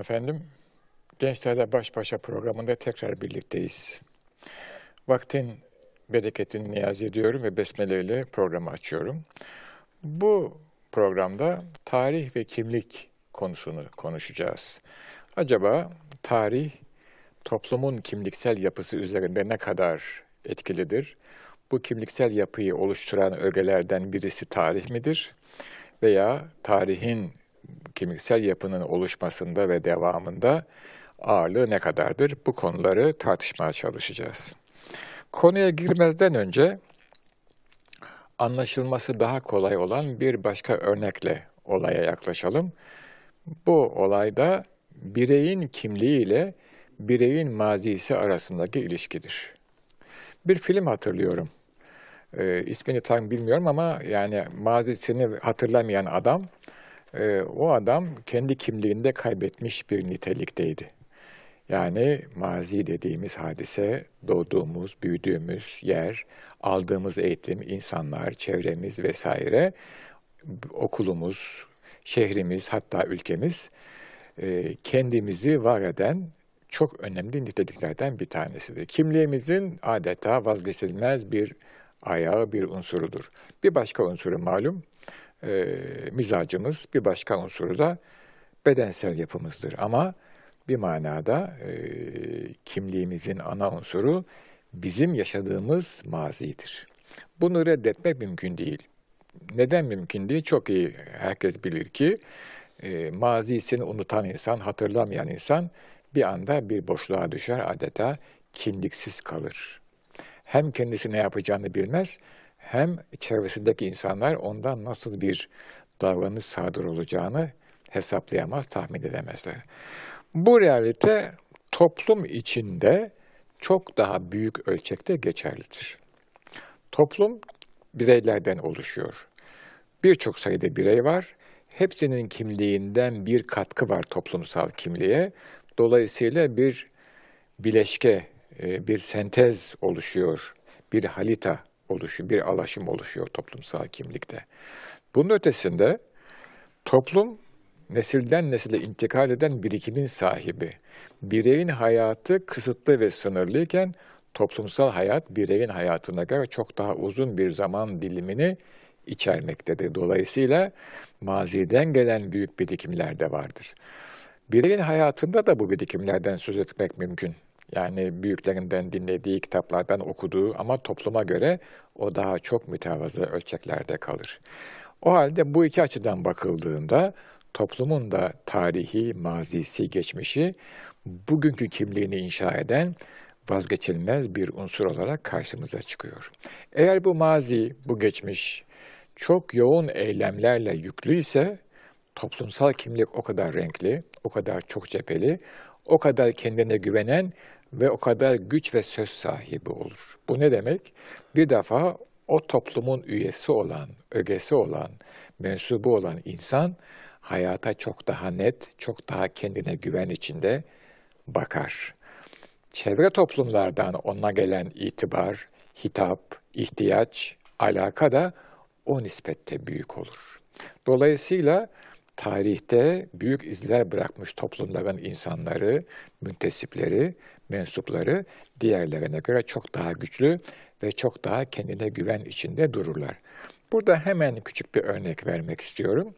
Efendim. Gençlerle Baş Başa programında tekrar birlikteyiz. Vaktin bereketini niyaz ediyorum ve besmele ile programı açıyorum. Bu programda tarih ve kimlik konusunu konuşacağız. Acaba tarih toplumun kimliksel yapısı üzerinde ne kadar etkilidir? Bu kimliksel yapıyı oluşturan ögelerden birisi tarih midir? Veya tarihin kimliksel yapının oluşmasında ve devamında ağırlığı ne kadardır? Bu konuları tartışmaya çalışacağız. Konuya girmezden önce anlaşılması daha kolay olan bir başka örnekle olaya yaklaşalım. Bu olayda bireyin kimliği ile bireyin mazisi arasındaki ilişkidir. Bir film hatırlıyorum. E, ismini tam bilmiyorum ama yani mazisini hatırlamayan adam, e, o adam kendi kimliğinde kaybetmiş bir nitelikteydi. Yani mazi dediğimiz hadise doğduğumuz, büyüdüğümüz yer, aldığımız eğitim, insanlar, çevremiz vesaire, okulumuz, şehrimiz hatta ülkemiz e, kendimizi var eden çok önemli niteliklerden bir tanesidir. Kimliğimizin adeta vazgeçilmez bir ayağı, bir unsurudur. Bir başka unsuru malum e, mizacımız, bir başka unsuru da bedensel yapımızdır. Ama bir manada e, kimliğimizin ana unsuru bizim yaşadığımız mazidir. Bunu reddetmek mümkün değil. Neden mümkün değil? Çok iyi herkes bilir ki e, mazisini unutan insan, hatırlamayan insan bir anda bir boşluğa düşer, adeta kimliksiz kalır. Hem kendisi ne yapacağını bilmez, hem çevresindeki insanlar ondan nasıl bir davranış sadır olacağını hesaplayamaz, tahmin edemezler. Bu realite toplum içinde çok daha büyük ölçekte geçerlidir. Toplum bireylerden oluşuyor. Birçok sayıda birey var. Hepsinin kimliğinden bir katkı var toplumsal kimliğe. Dolayısıyla bir bileşke, e, bir sentez oluşuyor, bir halita oluşuyor, bir alaşım oluşuyor toplumsal kimlikte. Bunun ötesinde toplum nesilden nesile intikal eden birikimin sahibi. Bireyin hayatı kısıtlı ve sınırlıyken toplumsal hayat bireyin hayatına göre çok daha uzun bir zaman dilimini içermektedir. Dolayısıyla maziden gelen büyük birikimler de vardır. Bireyin hayatında da bu birikimlerden söz etmek mümkün. Yani büyüklerinden dinlediği, kitaplardan okuduğu ama topluma göre o daha çok mütevazı ölçeklerde kalır. O halde bu iki açıdan bakıldığında toplumun da tarihi, mazisi, geçmişi bugünkü kimliğini inşa eden vazgeçilmez bir unsur olarak karşımıza çıkıyor. Eğer bu mazi, bu geçmiş çok yoğun eylemlerle yüklü ise toplumsal kimlik o kadar renkli, o kadar çok cepheli, o kadar kendine güvenen ve o kadar güç ve söz sahibi olur. Bu ne demek? Bir defa o toplumun üyesi olan, ögesi olan, mensubu olan insan hayata çok daha net, çok daha kendine güven içinde bakar. Çevre toplumlardan ona gelen itibar, hitap, ihtiyaç, alaka da o nispette büyük olur. Dolayısıyla tarihte büyük izler bırakmış toplumların insanları, müntesipleri, mensupları diğerlerine göre çok daha güçlü ve çok daha kendine güven içinde dururlar. Burada hemen küçük bir örnek vermek istiyorum.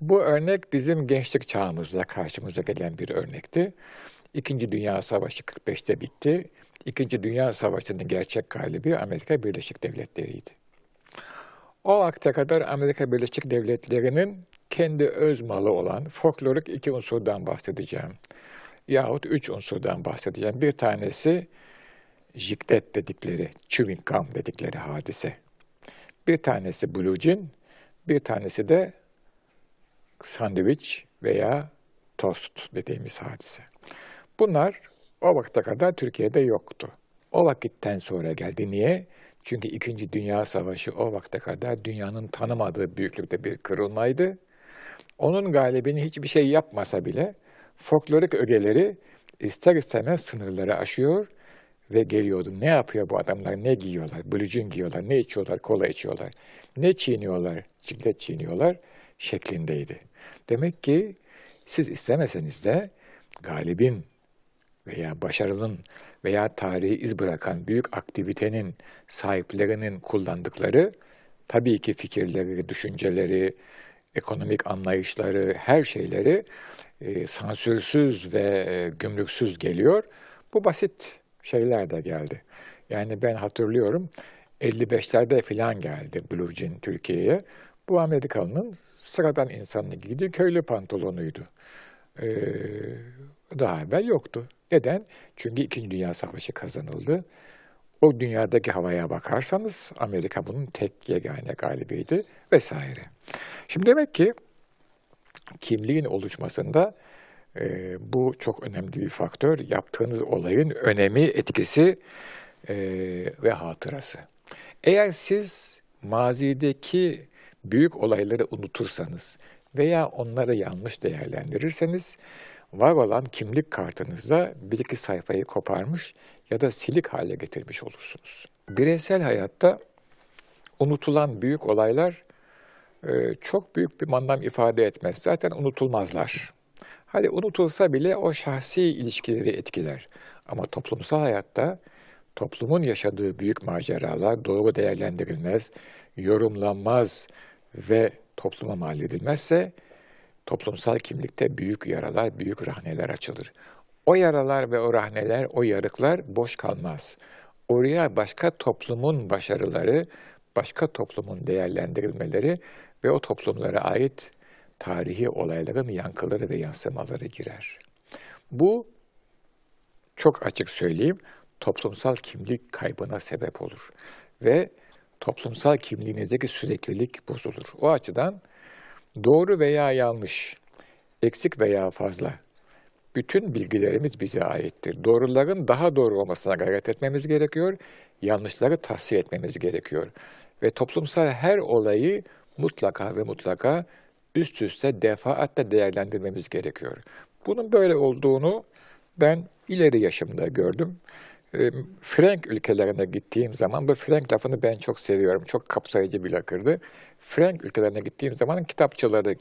Bu örnek bizim gençlik çağımızla karşımıza gelen bir örnekti. İkinci Dünya Savaşı 45'te bitti. İkinci Dünya Savaşı'nın gerçek galibi Amerika Birleşik Devletleri'ydi. O vakte kadar Amerika Birleşik Devletleri'nin kendi öz malı olan folklorik iki unsurdan bahsedeceğim. Yahut üç unsurdan bahsedeceğim. Bir tanesi jiktet dedikleri, chewing gum dedikleri hadise. Bir tanesi blue jean, bir tanesi de sandviç veya tost dediğimiz hadise. Bunlar o vakte kadar Türkiye'de yoktu. O vakitten sonra geldi. Niye? Çünkü İkinci Dünya Savaşı o vakte kadar dünyanın tanımadığı büyüklükte bir kırılmaydı. Onun galibini hiçbir şey yapmasa bile folklorik ögeleri ister istemez sınırları aşıyor ve geliyordu. Ne yapıyor bu adamlar? Ne giyiyorlar? Blue giyiyorlar. Ne içiyorlar? Kola içiyorlar. Ne çiğniyorlar? Çiklet çiğniyorlar şeklindeydi. Demek ki siz istemeseniz de galibin veya başarının veya tarihi iz bırakan büyük aktivitenin sahiplerinin kullandıkları tabii ki fikirleri, düşünceleri, ekonomik anlayışları, her şeyleri e, sansürsüz ve e, gümrüksüz geliyor. Bu basit şeyler de geldi. Yani ben hatırlıyorum 55'lerde filan geldi Blue Jean Türkiye'ye. Bu Amerikalı'nın sıradan insanın giydiği köylü pantolonuydu. Ee, daha evvel yoktu. Neden? Çünkü İkinci Dünya Savaşı kazanıldı. O dünyadaki havaya bakarsanız Amerika bunun tek yegane galibiydi vesaire. Şimdi demek ki kimliğin oluşmasında e, bu çok önemli bir faktör. Yaptığınız olayın önemi, etkisi e, ve hatırası. Eğer siz mazideki büyük olayları unutursanız veya onları yanlış değerlendirirseniz var olan kimlik kartınızda bir iki sayfayı koparmış ya da silik hale getirmiş olursunuz. Bireysel hayatta unutulan büyük olaylar e, çok büyük bir manam ifade etmez. Zaten unutulmazlar. Hadi unutulsa bile o şahsi ilişkileri etkiler. Ama toplumsal hayatta toplumun yaşadığı büyük maceralar doğru değerlendirilmez, yorumlanmaz ve topluma mal edilmezse toplumsal kimlikte büyük yaralar, büyük rahneler açılır. O yaralar ve o rahneler, o yarıklar boş kalmaz. Oraya başka toplumun başarıları, başka toplumun değerlendirilmeleri ve o toplumlara ait tarihi olayların yankıları ve yansımaları girer. Bu çok açık söyleyeyim, toplumsal kimlik kaybına sebep olur ve toplumsal kimliğinizdeki süreklilik bozulur. O açıdan doğru veya yanlış, eksik veya fazla bütün bilgilerimiz bize aittir. Doğruların daha doğru olmasına gayret etmemiz gerekiyor, yanlışları tahsiye etmemiz gerekiyor. Ve toplumsal her olayı mutlaka ve mutlaka üst üste defaatle değerlendirmemiz gerekiyor. Bunun böyle olduğunu ben ileri yaşımda gördüm. Frank ülkelerine gittiğim zaman, bu Frank lafını ben çok seviyorum, çok kapsayıcı bir lakırdı. Frank ülkelerine gittiğim zaman kitapçıları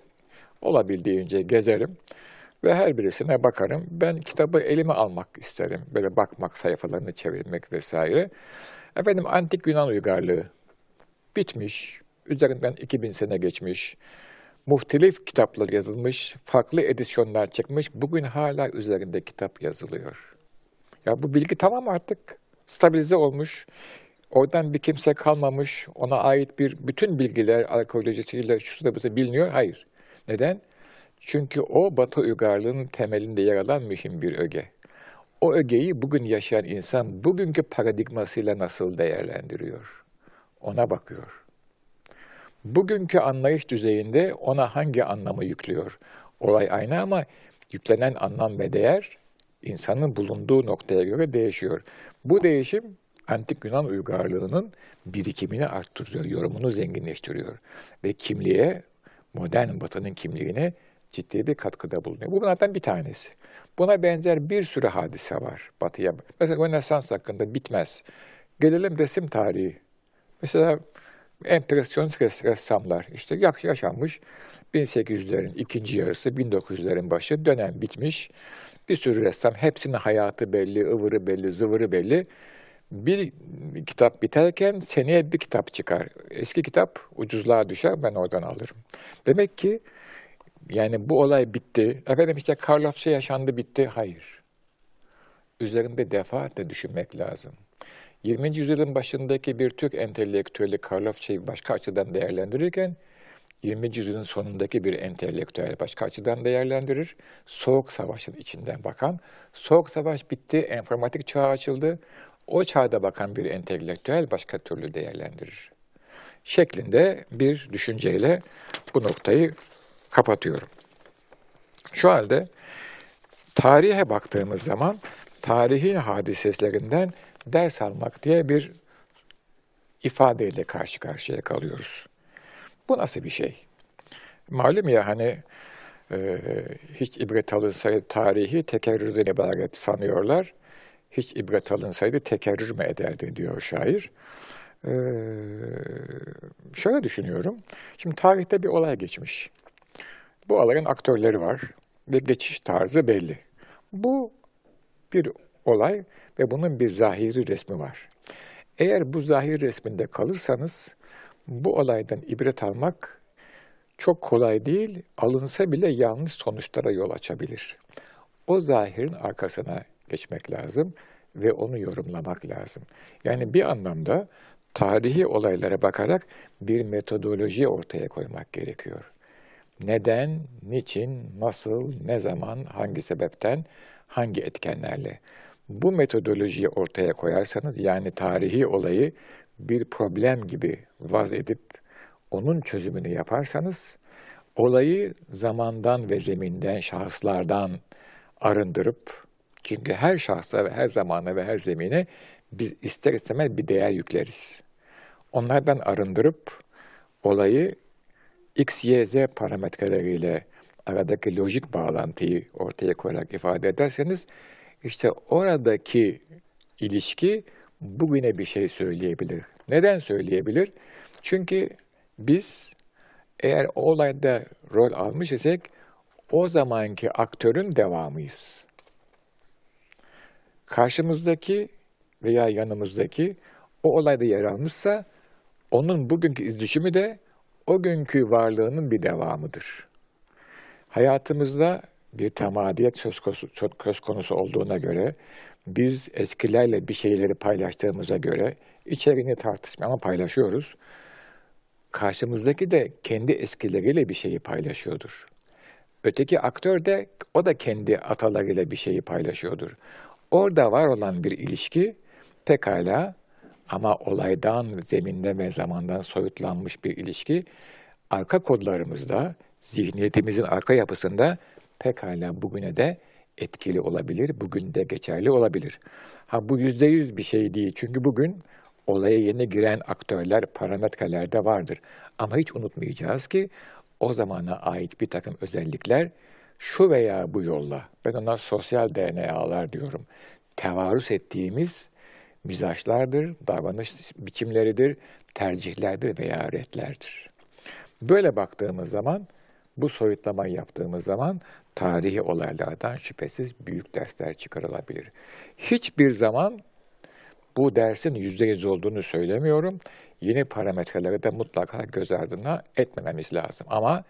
olabildiğince gezerim ve her birisine bakarım. Ben kitabı elime almak isterim, böyle bakmak, sayfalarını çevirmek vesaire. Efendim antik Yunan uygarlığı bitmiş, üzerinden 2000 sene geçmiş, muhtelif kitaplar yazılmış, farklı edisyonlar çıkmış, bugün hala üzerinde kitap yazılıyor. Ya bu bilgi tamam artık stabilize olmuş. Oradan bir kimse kalmamış. Ona ait bir bütün bilgiler arkeolojisiyle şu da bize biliniyor. Hayır. Neden? Çünkü o Batı uygarlığının temelinde yer alan mühim bir öge. O ögeyi bugün yaşayan insan bugünkü paradigmasıyla nasıl değerlendiriyor? Ona bakıyor. Bugünkü anlayış düzeyinde ona hangi anlamı yüklüyor? Olay aynı ama yüklenen anlam ve değer insanın bulunduğu noktaya göre değişiyor. Bu değişim antik Yunan uygarlığının birikimini arttırıyor, yorumunu zenginleştiriyor ve kimliğe, modern batının kimliğine ciddi bir katkıda bulunuyor. Bu bunlardan bir tanesi. Buna benzer bir sürü hadise var batıya. Mesela Rönesans hakkında bitmez. Gelelim resim tarihi. Mesela empresyonist ressamlar işte yaşanmış 1800'lerin ikinci yarısı, 1900'lerin başı dönem bitmiş. Bir sürü ressam, hepsinin hayatı belli, ıvırı belli, zıvırı belli. Bir kitap biterken seneye bir kitap çıkar. Eski kitap ucuzluğa düşer, ben oradan alırım. Demek ki yani bu olay bitti. Efendim işte Karlofça yaşandı, bitti. Hayır. Üzerinde defaatle düşünmek lazım. 20. yüzyılın başındaki bir Türk entelektüeli Karlofça'yı başka açıdan değerlendirirken 20. yüzyılın sonundaki bir entelektüel başka açıdan değerlendirir. Soğuk Savaş'ın içinden bakan, Soğuk Savaş bitti, informatik çağ açıldı. O çağda bakan bir entelektüel başka türlü değerlendirir. Şeklinde bir düşünceyle bu noktayı kapatıyorum. Şu halde tarihe baktığımız zaman tarihin hadiselerinden ders almak diye bir ifadeyle karşı karşıya kalıyoruz. Bu nasıl bir şey? Malum ya hani e, hiç ibret alınsaydı tarihi tekerrürden ibaret sanıyorlar. Hiç ibret alınsaydı tekerrür mü ederdi diyor şair. E, şöyle düşünüyorum. Şimdi tarihte bir olay geçmiş. Bu olayın aktörleri var. ve geçiş tarzı belli. Bu bir olay ve bunun bir zahiri resmi var. Eğer bu zahir resminde kalırsanız bu olaydan ibret almak çok kolay değil, alınsa bile yanlış sonuçlara yol açabilir. O zahirin arkasına geçmek lazım ve onu yorumlamak lazım. Yani bir anlamda tarihi olaylara bakarak bir metodoloji ortaya koymak gerekiyor. Neden, niçin, nasıl, ne zaman, hangi sebepten, hangi etkenlerle. Bu metodolojiyi ortaya koyarsanız yani tarihi olayı bir problem gibi vaz edip onun çözümünü yaparsanız olayı zamandan ve zeminden, şahıslardan arındırıp çünkü her şahsa ve her zamana ve her zemine biz ister istemez bir değer yükleriz. Onlardan arındırıp olayı X, Y, Z parametreleriyle aradaki lojik bağlantıyı ortaya koyarak ifade ederseniz işte oradaki ilişki bugüne bir şey söyleyebilir. Neden söyleyebilir? Çünkü biz eğer o olayda rol almış isek o zamanki aktörün devamıyız. Karşımızdaki veya yanımızdaki o olayda yer almışsa onun bugünkü izdüşümü de o günkü varlığının bir devamıdır. Hayatımızda bir temadiyet söz konusu, söz konusu olduğuna göre, biz eskilerle bir şeyleri paylaştığımıza göre, içeriğini tartışma ama paylaşıyoruz. Karşımızdaki de kendi eskileriyle bir şeyi paylaşıyordur. Öteki aktör de, o da kendi atalarıyla bir şeyi paylaşıyordur. Orada var olan bir ilişki pekala ama olaydan, zeminden ve zamandan soyutlanmış bir ilişki arka kodlarımızda, zihniyetimizin arka yapısında pekala bugüne de etkili olabilir, bugün de geçerli olabilir. Ha bu yüzde yüz bir şey değil. Çünkü bugün olaya yeni giren aktörler, parametreler de vardır. Ama hiç unutmayacağız ki o zamana ait bir takım özellikler şu veya bu yolla, ben ona sosyal DNA'lar diyorum, tevarüs ettiğimiz mizaçlardır, davranış biçimleridir, tercihlerdir veya retlerdir. Böyle baktığımız zaman, bu soyutlamayı yaptığımız zaman tarihi olaylardan şüphesiz büyük dersler çıkarılabilir. Hiçbir zaman bu dersin yüzde yüz olduğunu söylemiyorum. Yeni parametreleri de mutlaka göz ardına etmememiz lazım. Ama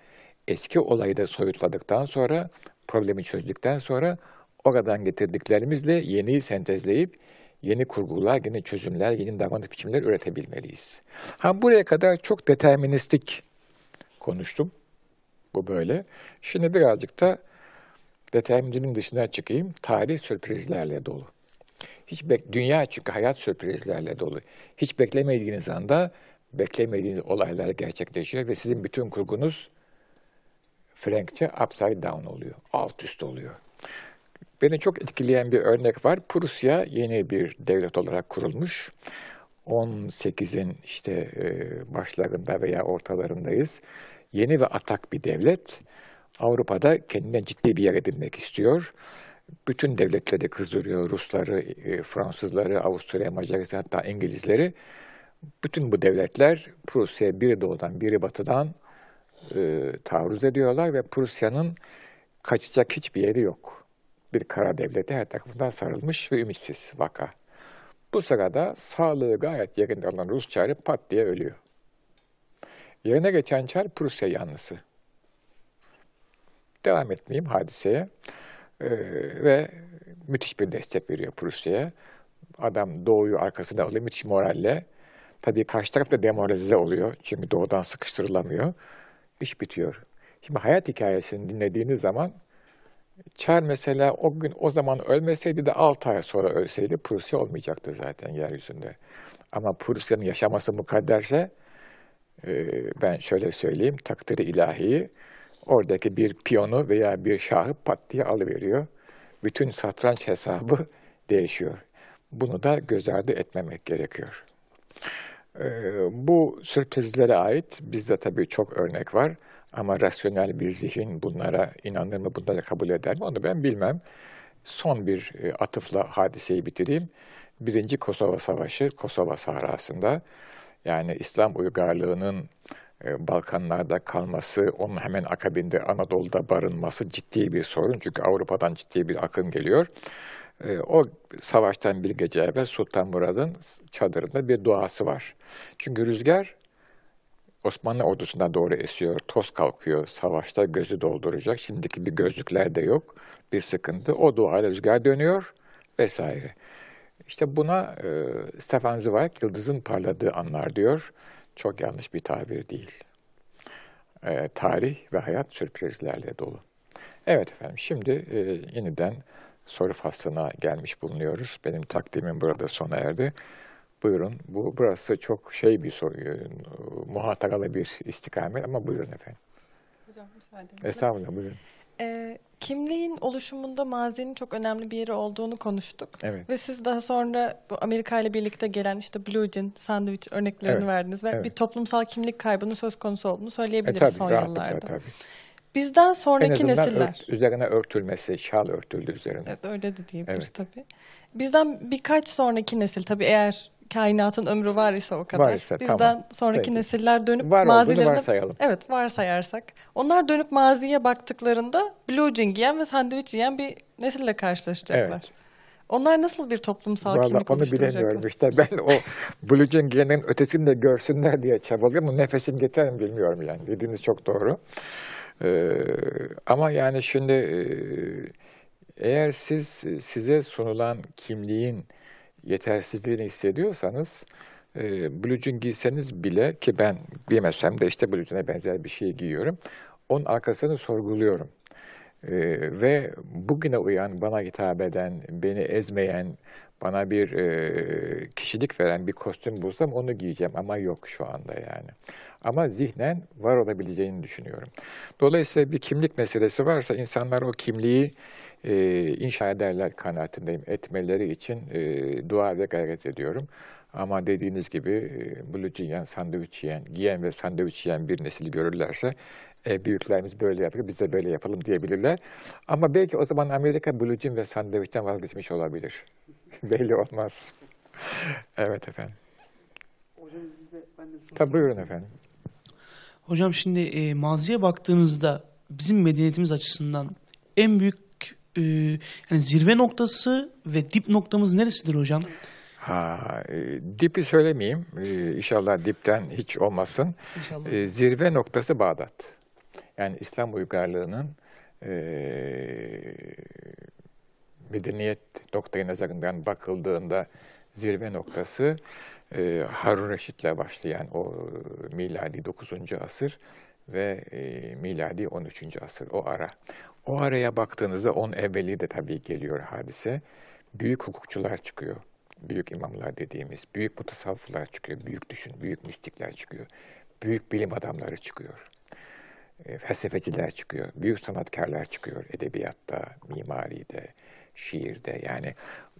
eski olayı da soyutladıktan sonra, problemi çözdükten sonra oradan getirdiklerimizle yeniyi sentezleyip yeni kurgular, yeni çözümler, yeni davranış biçimleri üretebilmeliyiz. Ha buraya kadar çok deterministik konuştum. Bu böyle. Şimdi birazcık da determinizmin dışına çıkayım. Tarih sürprizlerle dolu. Hiç bek dünya çünkü hayat sürprizlerle dolu. Hiç beklemediğiniz anda beklemediğiniz olaylar gerçekleşiyor ve sizin bütün kurgunuz Frankçe upside down oluyor. Alt üst oluyor. Beni çok etkileyen bir örnek var. Prusya yeni bir devlet olarak kurulmuş. 18'in işte başlarında veya ortalarındayız. Yeni ve atak bir devlet. Avrupa'da kendine ciddi bir yer edinmek istiyor. Bütün devletleri kızdırıyor. Rusları, e, Fransızları, Avusturya, Macaristan hatta İngilizleri. Bütün bu devletler Prusya biri doğudan biri batıdan e, taarruz ediyorlar ve Prusya'nın kaçacak hiçbir yeri yok. Bir kara devleti her tarafından sarılmış ve ümitsiz vaka. Bu sırada sağlığı gayet yerinde olan Rus çarı pat diye ölüyor. Yerine geçen çar Prusya yanlısı. Devam etmeyeyim hadiseye. Ee, ve müthiş bir destek veriyor Prusya'ya. Adam doğuyu arkasında alıyor müthiş moralle. Tabii karşı taraf da demoralize oluyor. Çünkü doğudan sıkıştırılamıyor. İş bitiyor. Şimdi hayat hikayesini dinlediğiniz zaman Çar mesela o gün o zaman ölmeseydi de 6 ay sonra ölseydi Prusya olmayacaktı zaten yeryüzünde. Ama Prusya'nın yaşaması mukadderse ben şöyle söyleyeyim takdiri ilahiyi oradaki bir piyonu veya bir şahı pat diye alıveriyor. Bütün satranç hesabı değişiyor. Bunu da göz ardı etmemek gerekiyor. E, bu sürprizlere ait bizde tabii çok örnek var. Ama rasyonel bir zihin bunlara inanır mı, bunları kabul eder mi onu ben bilmem. Son bir e, atıfla hadiseyi bitireyim. Birinci Kosova Savaşı, Kosova Sahrası'nda yani İslam uygarlığının e, Balkanlarda kalması, onun hemen akabinde Anadolu'da barınması ciddi bir sorun. Çünkü Avrupa'dan ciddi bir akım geliyor. E, o savaştan bir gece evvel Sultan Murad'ın çadırında bir duası var. Çünkü rüzgar Osmanlı ordusuna doğru esiyor, toz kalkıyor, savaşta gözü dolduracak. Şimdiki bir gözlükler de yok, bir sıkıntı. O duayla rüzgar dönüyor vesaire. İşte buna e, Stefan Zweig yıldızın parladığı anlar diyor. Çok yanlış bir tabir değil. E, tarih ve hayat sürprizlerle dolu. Evet efendim şimdi e, yeniden soru faslına gelmiş bulunuyoruz. Benim takdimim burada sona erdi. Buyurun. Bu burası çok şey bir soru, e, muhataralı bir istikamet ama buyurun efendim. Hocam müsaadenizle. Estağfurullah buyurun. Ee, kimliğin oluşumunda mazinin çok önemli bir yeri olduğunu konuştuk. Evet. Ve siz daha sonra bu Amerika ile birlikte gelen işte Blue Jean, sandviç örneklerini Evet, verdiniz ve evet. bir toplumsal kimlik kaybının söz konusu olduğunu E, söyleyebiliriz tabii son yıllarda. tabii. Bizden En sonraki nesiller. ört- üzerine örtülmesi, şal örtüldü üzerine. Evet öyle de diyebiliriz Evet. tabii. Bizden birkaç sonraki nesil tabii eğer kainatın ömrü var ise o kadar. Var ise, bizden tamam. sonraki Peki. nesiller dönüp Var mazilerine varsayalım. Evet varsayarsak. Onlar dönüp maziye baktıklarında blue jean giyen ve sandviç yiyen bir nesille karşılaşacaklar. Evet. Onlar nasıl bir toplumsal Vallahi kimlik onu bilemiyorum işte. Ben o Blue Jean giyenin ötesini de görsünler diye çabalıyorum. Nefesim mi bilmiyorum yani. Dediğiniz çok doğru. Ee, ama yani şimdi e, eğer siz size sunulan kimliğin yetersizliğini hissediyorsanız e, Jean giyseniz bile ki ben giymesem de işte Jean'e benzer bir şey giyiyorum. Onun arkasını sorguluyorum. Ee, ve bugüne uyan, bana hitap eden, beni ezmeyen, bana bir e, kişilik veren bir kostüm bulsam onu giyeceğim ama yok şu anda yani. Ama zihnen var olabileceğini düşünüyorum. Dolayısıyla bir kimlik meselesi varsa insanlar o kimliği e, inşa ederler kanaatindeyim. Etmeleri için e, dua ve gayret ediyorum. Ama dediğiniz gibi e, jean yiyen, sandviç yiyen, giyen ve sandviç yiyen bir nesil görürlerse e, büyüklerimiz böyle yapıyor, biz de böyle yapalım diyebilirler. Ama belki o zaman Amerika jean ve sandviçten vazgeçmiş olabilir. Belli olmaz. evet efendim. Hocam izninizle ben de bir soru Tabii buyurun efendim. Hocam şimdi e, maziye baktığınızda bizim medeniyetimiz açısından en büyük e, yani zirve noktası ve dip noktamız neresidir hocam? Ha, e, dipi söylemeyeyim. E, inşallah dipten hiç olmasın. İnşallah. E, zirve noktası Bağdat. Yani İslam uygarlığının e, medeniyet noktayı nazarından bakıldığında zirve noktası e, Harun Reşit'le başlayan o miladi 9. asır ve e, miladi 13. asır o ara. O araya baktığınızda on evveli de tabii geliyor hadise. Büyük hukukçular çıkıyor. Büyük imamlar dediğimiz, büyük mutasavvıflar çıkıyor, büyük düşün, büyük mistikler çıkıyor. Büyük bilim adamları çıkıyor e, felsefeciler çıkıyor, büyük sanatkarlar çıkıyor edebiyatta, mimaride, şiirde. Yani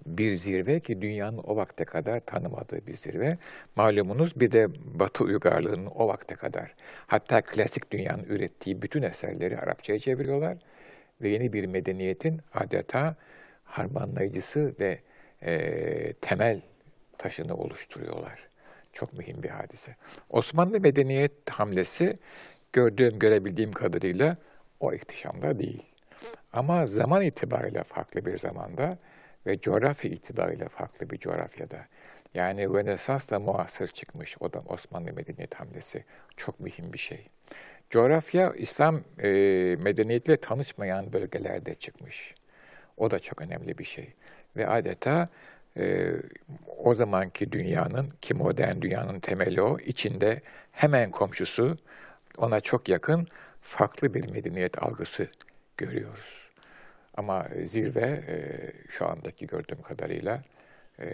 bir zirve ki dünyanın o vakte kadar tanımadığı bir zirve. Malumunuz bir de Batı uygarlığının o vakte kadar hatta klasik dünyanın ürettiği bütün eserleri Arapçaya çeviriyorlar ve yeni bir medeniyetin adeta harmanlayıcısı ve e, temel taşını oluşturuyorlar. Çok mühim bir hadise. Osmanlı medeniyet hamlesi gördüğüm, görebildiğim kadarıyla o ihtişamda değil. Ama zaman itibariyle farklı bir zamanda ve coğrafya itibariyle farklı bir coğrafyada. Yani Rönesans'la muasır çıkmış o da Osmanlı medeniyet hamlesi. Çok mühim bir şey. Coğrafya İslam e, medeniyetiyle tanışmayan bölgelerde çıkmış. O da çok önemli bir şey. Ve adeta e, o zamanki dünyanın ki modern dünyanın temeli o içinde hemen komşusu ona çok yakın farklı bir medeniyet algısı görüyoruz. Ama zirve e, şu andaki gördüğüm kadarıyla e,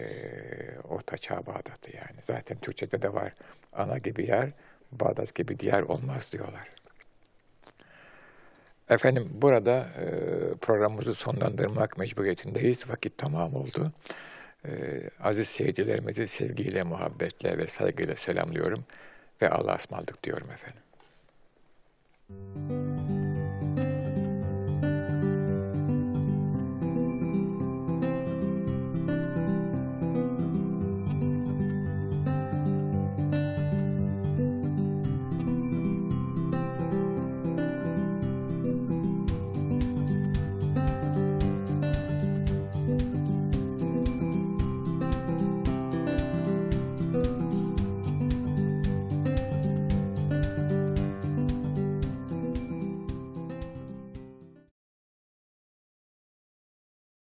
Orta Çağ Bağdat'ı yani. Zaten Türkçe'de de var. Ana gibi yer, Bağdat gibi diğer olmaz diyorlar. Efendim burada e, programımızı sonlandırmak mecburiyetindeyiz. Vakit tamam oldu. E, aziz seyircilerimizi sevgiyle, muhabbetle ve saygıyla selamlıyorum ve Allah'a ısmarladık diyorum efendim.